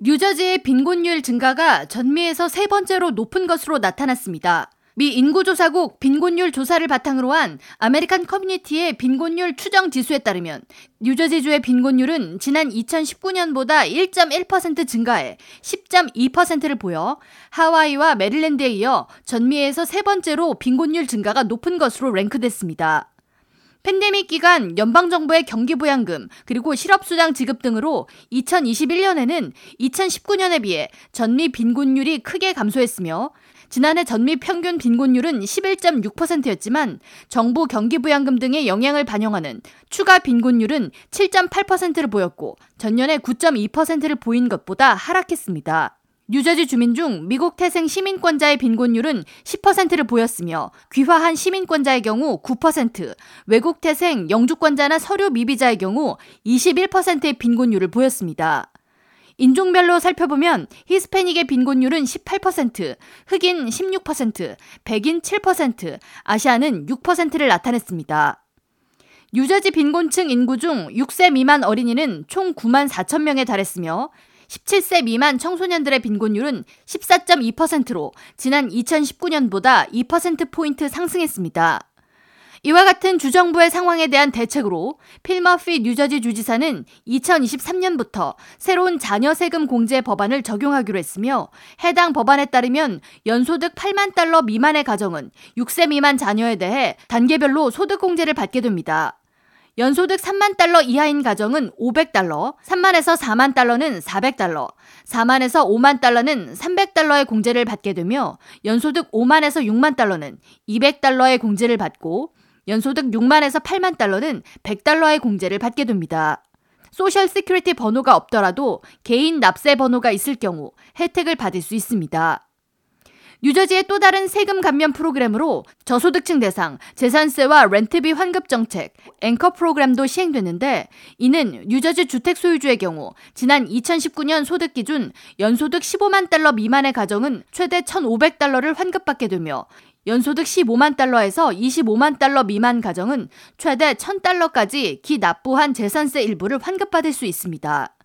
뉴저지의 빈곤율 증가가 전미에서 세 번째로 높은 것으로 나타났습니다. 미 인구조사국 빈곤율 조사를 바탕으로 한 American Community의 빈곤율 추정 지수에 따르면 뉴저지주의 빈곤율은 지난 2019년보다 1.1% 증가해 10.2%를 보여 하와이와 메릴랜드에 이어 전미에서 세 번째로 빈곤율 증가가 높은 것으로 랭크됐습니다. 팬데믹 기간 연방정부의 경기부양금 그리고 실업수당 지급 등으로 2021년에는 2019년에 비해 전미 빈곤율이 크게 감소했으며 지난해 전미 평균 빈곤율은 11.6%였지만 정부 경기부양금 등의 영향을 반영하는 추가 빈곤율은 7.8%를 보였고 전년에 9.2%를 보인 것보다 하락했습니다. 뉴저지 주민 중 미국 태생 시민권자의 빈곤율은 10%를 보였으며 귀화한 시민권자의 경우 9%, 외국 태생 영주권자나 서류 미비자의 경우 21%의 빈곤율을 보였습니다. 인종별로 살펴보면 히스패닉의 빈곤율은 18%, 흑인 16%, 백인 7%, 아시아는 6%를 나타냈습니다. 뉴저지 빈곤층 인구 중 6세 미만 어린이는 총 9만 4천 명에 달했으며 17세 미만 청소년들의 빈곤율은 14.2%로 지난 2019년보다 2%포인트 상승했습니다. 이와 같은 주정부의 상황에 대한 대책으로 필머피 뉴저지 주지사는 2023년부터 새로운 자녀 세금 공제 법안을 적용하기로 했으며 해당 법안에 따르면 연소득 8만 달러 미만의 가정은 6세 미만 자녀에 대해 단계별로 소득 공제를 받게 됩니다. 연소득 3만 달러 이하인 가정은 500달러, 3만에서 4만 달러는 400달러, 4만에서 5만 달러는 300달러의 공제를 받게 되며 연소득 5만에서 6만 달러는 200달러의 공제를 받고 연소득 6만에서 8만 달러는 100달러의 공제를 받게 됩니다. Social Security 번호가 없더라도 개인 납세 번호가 있을 경우 혜택을 받을 수 있습니다. 뉴저지의 또 다른 세금 감면 프로그램으로 저소득층 대상 재산세와 렌트비 환급 정책 앵커 프로그램도 시행됐는데 이는 뉴저지 주택 소유주의 경우 지난 2019년 소득 기준 연소득 15만 달러 미만의 가정은 최대 1,500달러를 환급받게 되며 연소득 15만 달러에서 25만 달러 미만 가정은 최대 1,000달러까지 기납부한 재산세 일부를 환급받을 수 있습니다.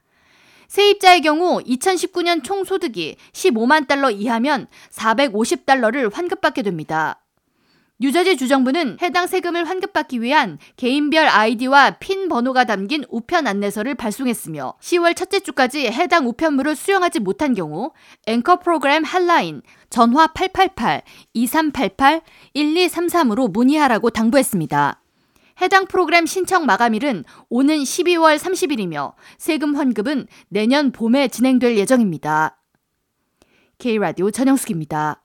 세입자의 경우 2019년 총 소득이 15만 달러 이하면 450달러를 환급받게 됩니다. 뉴저지 주정부는 해당 세금을 환급받기 위한 개인별 아이디와 핀 번호가 담긴 우편 안내서를 발송했으며 10월 첫째 주까지 해당 우편물을 수령하지 못한 경우 앵커 프로그램 한라인 전화 888-2388-1233으로 문의하라고 당부했습니다. 해당 프로그램 신청 마감일은 오는 12월 30일이며 세금 환급은 내년 봄에 진행될 예정입니다. K라디오 전영숙입니다.